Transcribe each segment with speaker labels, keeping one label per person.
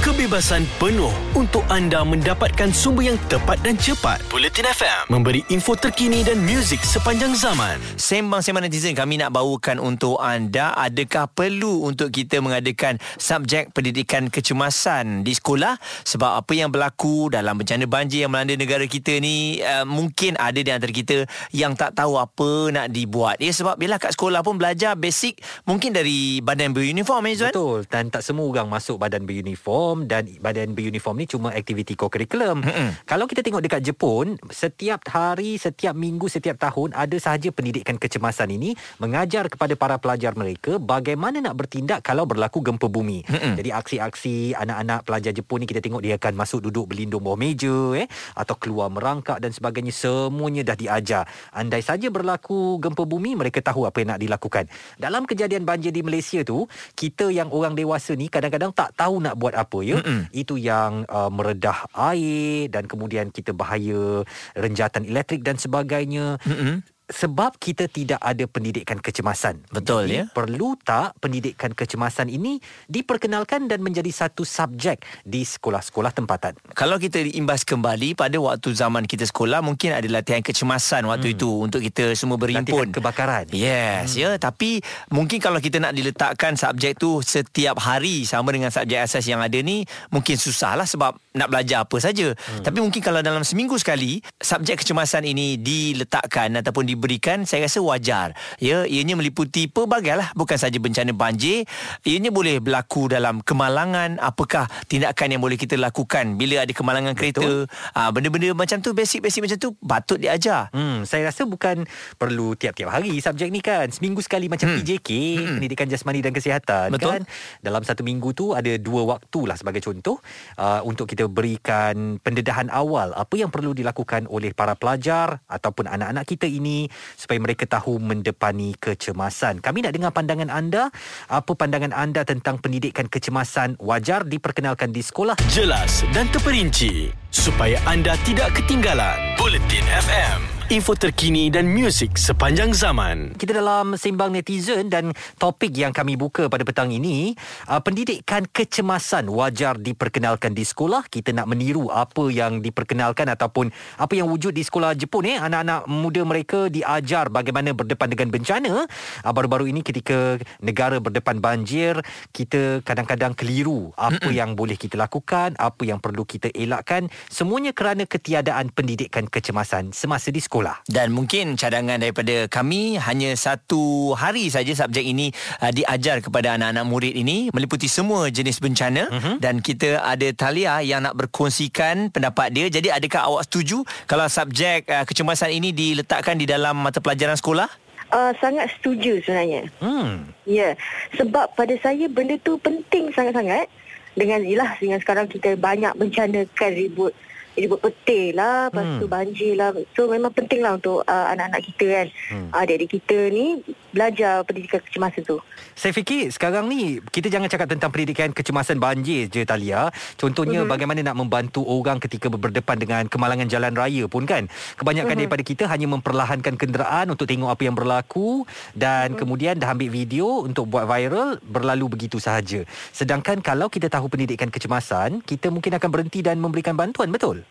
Speaker 1: kebebasan penuh untuk anda mendapatkan sumber yang tepat dan cepat. Bulletin FM memberi info terkini dan muzik sepanjang zaman.
Speaker 2: Sembang-sembang netizen kami nak bawakan untuk anda adakah perlu untuk kita mengadakan subjek pendidikan kecemasan di sekolah sebab apa yang berlaku dalam bencana banjir yang melanda negara kita ni uh, mungkin ada di antara kita yang tak tahu apa nak dibuat. Ya sebab bila kat sekolah pun belajar basic mungkin dari badan beruniform eh Zuan.
Speaker 3: Betul dan tak semua orang masuk badan beruniform dan badan beruniform ni cuma aktiviti co-curriculum. Mm-hmm. Kalau kita tengok dekat Jepun, setiap hari, setiap minggu, setiap tahun ada sahaja pendidikan kecemasan ini mengajar kepada para pelajar mereka bagaimana nak bertindak kalau berlaku gempa bumi. Mm-hmm. Jadi aksi-aksi anak-anak pelajar Jepun ni kita tengok dia akan masuk duduk berlindung bawah meja eh atau keluar merangkak dan sebagainya semuanya dah diajar. Andai saja berlaku gempa bumi mereka tahu apa yang nak dilakukan. Dalam kejadian banjir di Malaysia tu, kita yang orang dewasa ni kadang-kadang tak tahu nak buat apa ya. Mm-mm. Itu yang uh, meredah air dan kemudian kita bahaya renjatan elektrik dan sebagainya. Mm-mm sebab kita tidak ada pendidikan kecemasan.
Speaker 2: Betul Jadi, ya.
Speaker 3: Perlu tak pendidikan kecemasan ini diperkenalkan dan menjadi satu subjek di sekolah-sekolah tempatan.
Speaker 2: Kalau kita imbas kembali pada waktu zaman kita sekolah mungkin ada latihan kecemasan waktu hmm. itu untuk kita semua berimpun.
Speaker 3: Latihan kebakaran.
Speaker 2: Yes, hmm. ya, tapi mungkin kalau kita nak diletakkan subjek tu setiap hari sama dengan subjek asas yang ada ni mungkin susahlah sebab nak belajar apa saja. Hmm. Tapi mungkin kalau dalam seminggu sekali subjek kecemasan ini diletakkan ataupun di diberikan saya rasa wajar. Ya ianya meliputi pelbagai lah. Bukan saja bencana banjir ianya boleh berlaku dalam kemalangan. Apakah tindakan yang boleh kita lakukan bila ada kemalangan kereta? Ah, benda-benda macam tu basic-basic macam tu patut diajar.
Speaker 3: Hmm saya rasa bukan perlu tiap-tiap hari. Subjek ni kan seminggu sekali macam hmm. PJK hmm. pendidikan jasmani dan kesihatan Betul. kan? Dalam satu minggu tu ada dua waktu lah sebagai contoh uh, untuk kita berikan pendedahan awal. Apa yang perlu dilakukan oleh para pelajar ataupun anak-anak kita ini supaya mereka tahu mendepani kecemasan. Kami nak dengar pandangan anda. Apa pandangan anda tentang pendidikan kecemasan wajar diperkenalkan di sekolah?
Speaker 1: Jelas dan terperinci supaya anda tidak ketinggalan. Bulletin FM info terkini dan muzik sepanjang zaman.
Speaker 3: Kita dalam sembang netizen dan topik yang kami buka pada petang ini, uh, pendidikan kecemasan wajar diperkenalkan di sekolah. Kita nak meniru apa yang diperkenalkan ataupun apa yang wujud di sekolah Jepun eh. Anak-anak muda mereka diajar bagaimana berdepan dengan bencana. Uh, baru-baru ini ketika negara berdepan banjir, kita kadang-kadang keliru apa yang boleh kita lakukan, apa yang perlu kita elakkan. Semuanya kerana ketiadaan pendidikan kecemasan semasa di sekolah sekolah.
Speaker 2: Dan mungkin cadangan daripada kami hanya satu hari saja subjek ini uh, diajar kepada anak-anak murid ini meliputi semua jenis bencana uh-huh. dan kita ada Talia yang nak berkongsikan pendapat dia. Jadi adakah awak setuju kalau subjek uh, kecemasan ini diletakkan di dalam mata pelajaran sekolah?
Speaker 4: Uh, sangat setuju sebenarnya. Hmm. Ya, yeah. sebab pada saya benda tu penting sangat-sangat. Dengan ilah dengan sekarang kita banyak bencana kan ribut dia buat petir lah Lepas hmm. tu banjir lah So memang penting lah Untuk uh, anak-anak kita kan hmm. uh, Adik-adik kita ni Belajar pendidikan kecemasan tu
Speaker 3: Saya fikir sekarang ni Kita jangan cakap tentang pendidikan kecemasan banjir je Talia Contohnya hmm. bagaimana nak membantu orang Ketika berdepan dengan kemalangan jalan raya pun kan Kebanyakan hmm. daripada kita Hanya memperlahankan kenderaan Untuk tengok apa yang berlaku Dan hmm. kemudian dah ambil video Untuk buat viral Berlalu begitu sahaja Sedangkan kalau kita tahu pendidikan kecemasan Kita mungkin akan berhenti dan memberikan bantuan Betul?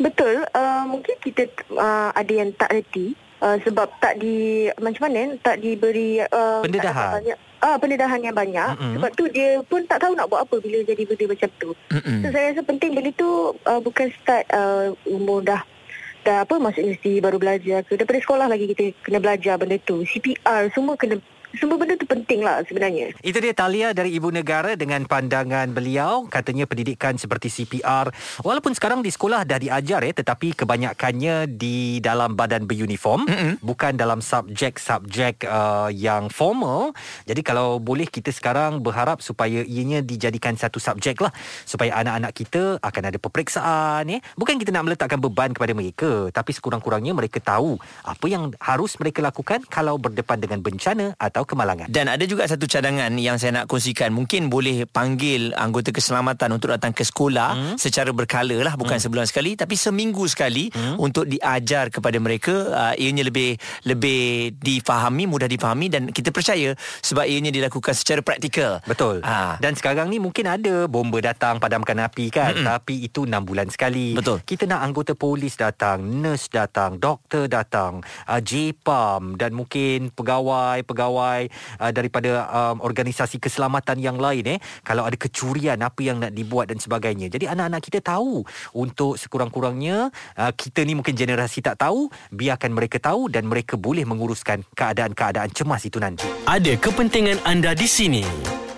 Speaker 4: Betul, uh, mungkin kita uh, ada yang tak reti uh, sebab tak di macam mana tak diberi uh,
Speaker 3: pendedahan.
Speaker 4: Banyak, ah pendedahan yang banyak. Mm-hmm. Sebab tu dia pun tak tahu nak buat apa bila jadi benda macam tu. Mm-hmm. So saya rasa penting benda tu uh, bukan start uh, umur dah dah apa masuk universiti baru belajar ke daripada sekolah lagi kita kena belajar benda tu. CPR semua kena semua benda tu penting lah sebenarnya.
Speaker 3: Itu dia Talia dari Ibu Negara dengan pandangan beliau. Katanya pendidikan seperti CPR. Walaupun sekarang di sekolah dah diajar ya. Tetapi kebanyakannya di dalam badan beruniform. Mm-hmm. Bukan dalam subjek-subjek uh, yang formal. Jadi kalau boleh kita sekarang berharap supaya ianya dijadikan satu subjek lah. Supaya anak-anak kita akan ada peperiksaan ya. Bukan kita nak meletakkan beban kepada mereka. Tapi sekurang-kurangnya mereka tahu apa yang harus mereka lakukan kalau berdepan dengan bencana atau atau kemalangan.
Speaker 2: Dan ada juga satu cadangan yang saya nak kongsikan. Mungkin boleh panggil anggota keselamatan untuk datang ke sekolah hmm. secara berkala lah. Bukan hmm. sebulan sekali. Tapi seminggu sekali hmm. untuk diajar kepada mereka. Uh, ianya lebih lebih difahami, mudah difahami. Dan kita percaya sebab ianya dilakukan secara praktikal.
Speaker 3: Betul. Ha. Dan sekarang ni mungkin ada bomba datang padamkan api kan. Hmm. Tapi itu 6 bulan sekali.
Speaker 2: Betul.
Speaker 3: Kita nak anggota polis datang, nurse datang, doktor datang, uh, JPAM dan mungkin pegawai-pegawai uh, daripada um, organisasi keselamatan yang lain eh kalau ada kecurian apa yang nak dibuat dan sebagainya. Jadi anak-anak kita tahu untuk sekurang-kurangnya uh, kita ni mungkin generasi tak tahu, biarkan mereka tahu dan mereka boleh menguruskan keadaan-keadaan cemas itu nanti.
Speaker 1: Ada kepentingan anda di sini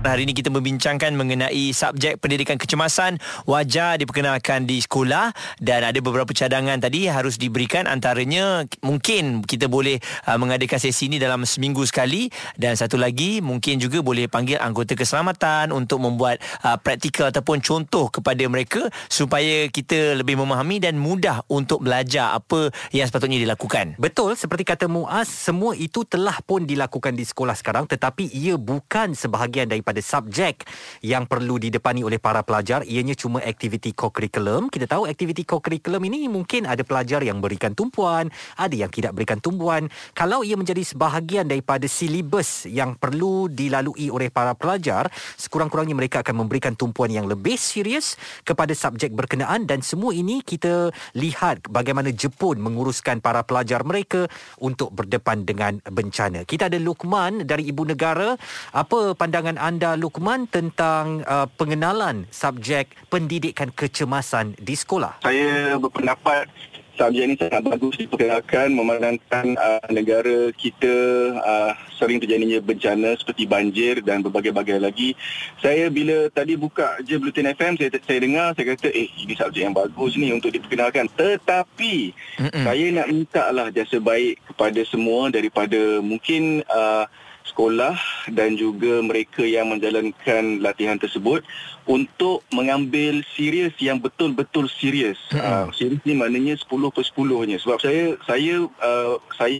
Speaker 2: Hari ini kita membincangkan mengenai subjek pendidikan kecemasan. Wajar diperkenalkan di sekolah dan ada beberapa cadangan tadi harus diberikan. Antaranya mungkin kita boleh uh, mengadakan sesi ini dalam seminggu sekali. Dan satu lagi mungkin juga boleh panggil anggota keselamatan untuk membuat uh, praktikal ataupun contoh kepada mereka supaya kita lebih memahami dan mudah untuk belajar apa yang sepatutnya dilakukan.
Speaker 3: Betul seperti kata Muaz semua itu telah pun dilakukan di sekolah sekarang tetapi ia bukan sebahagian daripada pada subjek yang perlu didepani oleh para pelajar. Ianya cuma aktiviti co-curriculum. Kita tahu aktiviti co-curriculum ini mungkin ada pelajar yang berikan tumpuan ada yang tidak berikan tumpuan. Kalau ia menjadi sebahagian daripada silibus yang perlu dilalui oleh para pelajar sekurang-kurangnya mereka akan memberikan tumpuan yang lebih serius kepada subjek berkenaan dan semua ini kita lihat bagaimana Jepun menguruskan para pelajar mereka untuk berdepan dengan bencana. Kita ada Lukman dari ibu negara. Apa pandangan anda anda Lukman tentang uh, pengenalan subjek pendidikan kecemasan di sekolah?
Speaker 5: Saya berpendapat subjek ini sangat bagus diperkenalkan memandangkan uh, negara kita uh, sering terjadinya bencana seperti banjir dan berbagai-bagai lagi. Saya bila tadi buka je Bulletin FM, saya, saya dengar, saya kata, eh ini subjek yang bagus ni untuk diperkenalkan. Tetapi, Mm-mm. saya nak minta lah jasa baik kepada semua daripada mungkin... Uh, sekolah dan juga mereka yang menjalankan latihan tersebut untuk mengambil serius yang betul-betul serius. Hmm. Uh, serius ni maknanya 10 per 10 nya sebab saya saya uh, saya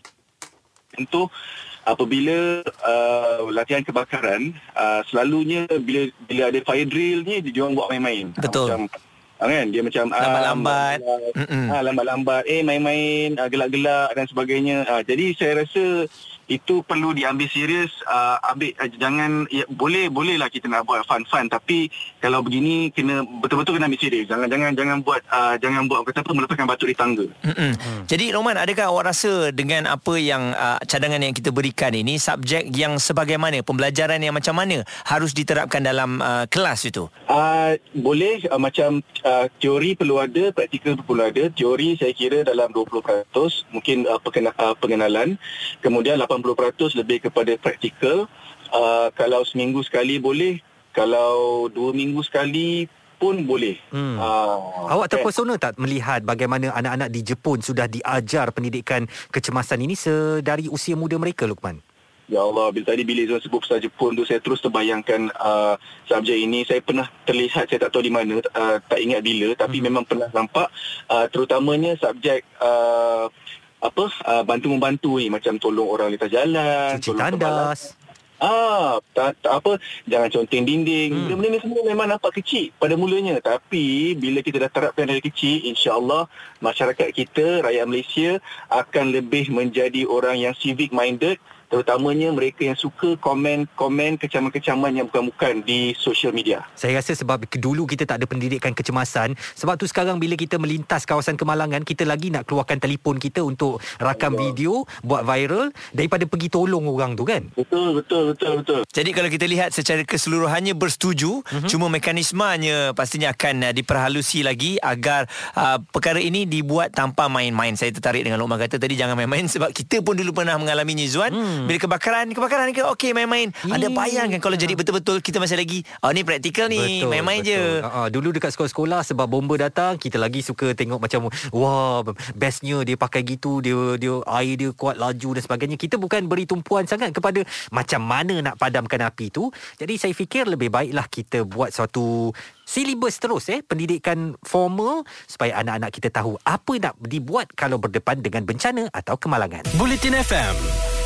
Speaker 5: tentu apabila uh, latihan kebakaran uh, selalunya bila bila ada fire drill ni dia orang buat main-main.
Speaker 2: Betul.
Speaker 5: Macam, kan dia macam
Speaker 2: lambat-lambat
Speaker 5: ah lambat-lambat eh main-main uh, gelak-gelak dan sebagainya uh, jadi saya rasa itu perlu diambil serius uh, ambil uh, jangan ya, boleh bolehlah kita nak buat fun-fun. Tapi kalau begini kena betul-betul kena ambil serius. Jangan jangan jangan buat uh, jangan buat kata apa melepaskan batu di tangga. Hmm.
Speaker 2: jadi Roman adakah awak rasa dengan apa yang uh, cadangan yang kita berikan ini subjek yang sebagaimana pembelajaran yang macam mana harus diterapkan dalam uh, kelas itu?
Speaker 5: Uh, boleh uh, macam uh, teori perlu ada praktikal perlu ada. Teori saya kira dalam 20% mungkin uh, pengenalan. Kemudian 80% lebih kepada praktikal. Uh, kalau seminggu sekali boleh, kalau dua minggu sekali pun boleh. Hmm.
Speaker 3: Uh, Awak terpesona tak melihat bagaimana anak-anak di Jepun sudah diajar pendidikan kecemasan ini sedari usia muda mereka, Lukman?
Speaker 5: Ya Allah, bila tadi bila Izzuan sebut pasal Jepun tu, saya terus terbayangkan uh, subjek ini. Saya pernah terlihat, saya tak tahu di mana, uh, tak ingat bila, tapi hmm. memang pernah nampak. Uh, terutamanya subjek uh, apa uh, bantu membantu ni. Macam tolong orang lintas jalan
Speaker 3: cuci tandas.
Speaker 5: ah tak, tak apa jangan conteng dinding. Hmm. benda-benda ni semua memang nampak kecil pada mulanya. Tapi bila kita dah terapkan dari kecil insyaallah masyarakat kita rakyat Malaysia akan lebih menjadi orang yang civic minded terutamanya mereka yang suka komen-komen kecaman-kecaman yang bukan-bukan di social media.
Speaker 3: Saya rasa sebab dulu kita tak ada pendidikan kecemasan, sebab tu sekarang bila kita melintas kawasan kemalangan, kita lagi nak keluarkan telefon kita untuk rakam Allah. video, buat viral daripada pergi tolong orang tu kan?
Speaker 5: Betul, betul, betul, betul.
Speaker 2: Jadi kalau kita lihat secara keseluruhannya bersetuju, uh-huh. cuma mekanismenya pastinya akan uh, diperhalusi lagi agar uh, perkara ini dibuat tanpa main-main. Saya tertarik dengan Lokman kata tadi jangan main-main sebab kita pun dulu pernah mengalaminya Zuan. Hmm Bila kebakaran Kebakaran ke Okey main-main Anda
Speaker 3: Iya.
Speaker 2: bayangkan Kalau jadi betul-betul Kita masih lagi Oh ni praktikal ni Main-main je
Speaker 3: Uh, dulu dekat sekolah-sekolah sebab bomba datang, kita lagi suka tengok macam wah bestnya dia pakai gitu, dia dia air dia kuat laju dan sebagainya. Kita bukan beri tumpuan sangat kepada macam mana nak padamkan api tu. Jadi saya fikir lebih baiklah kita buat suatu silibus terus eh pendidikan formal supaya anak-anak kita tahu apa nak dibuat kalau berdepan dengan bencana atau kemalangan.
Speaker 1: Bulletin FM.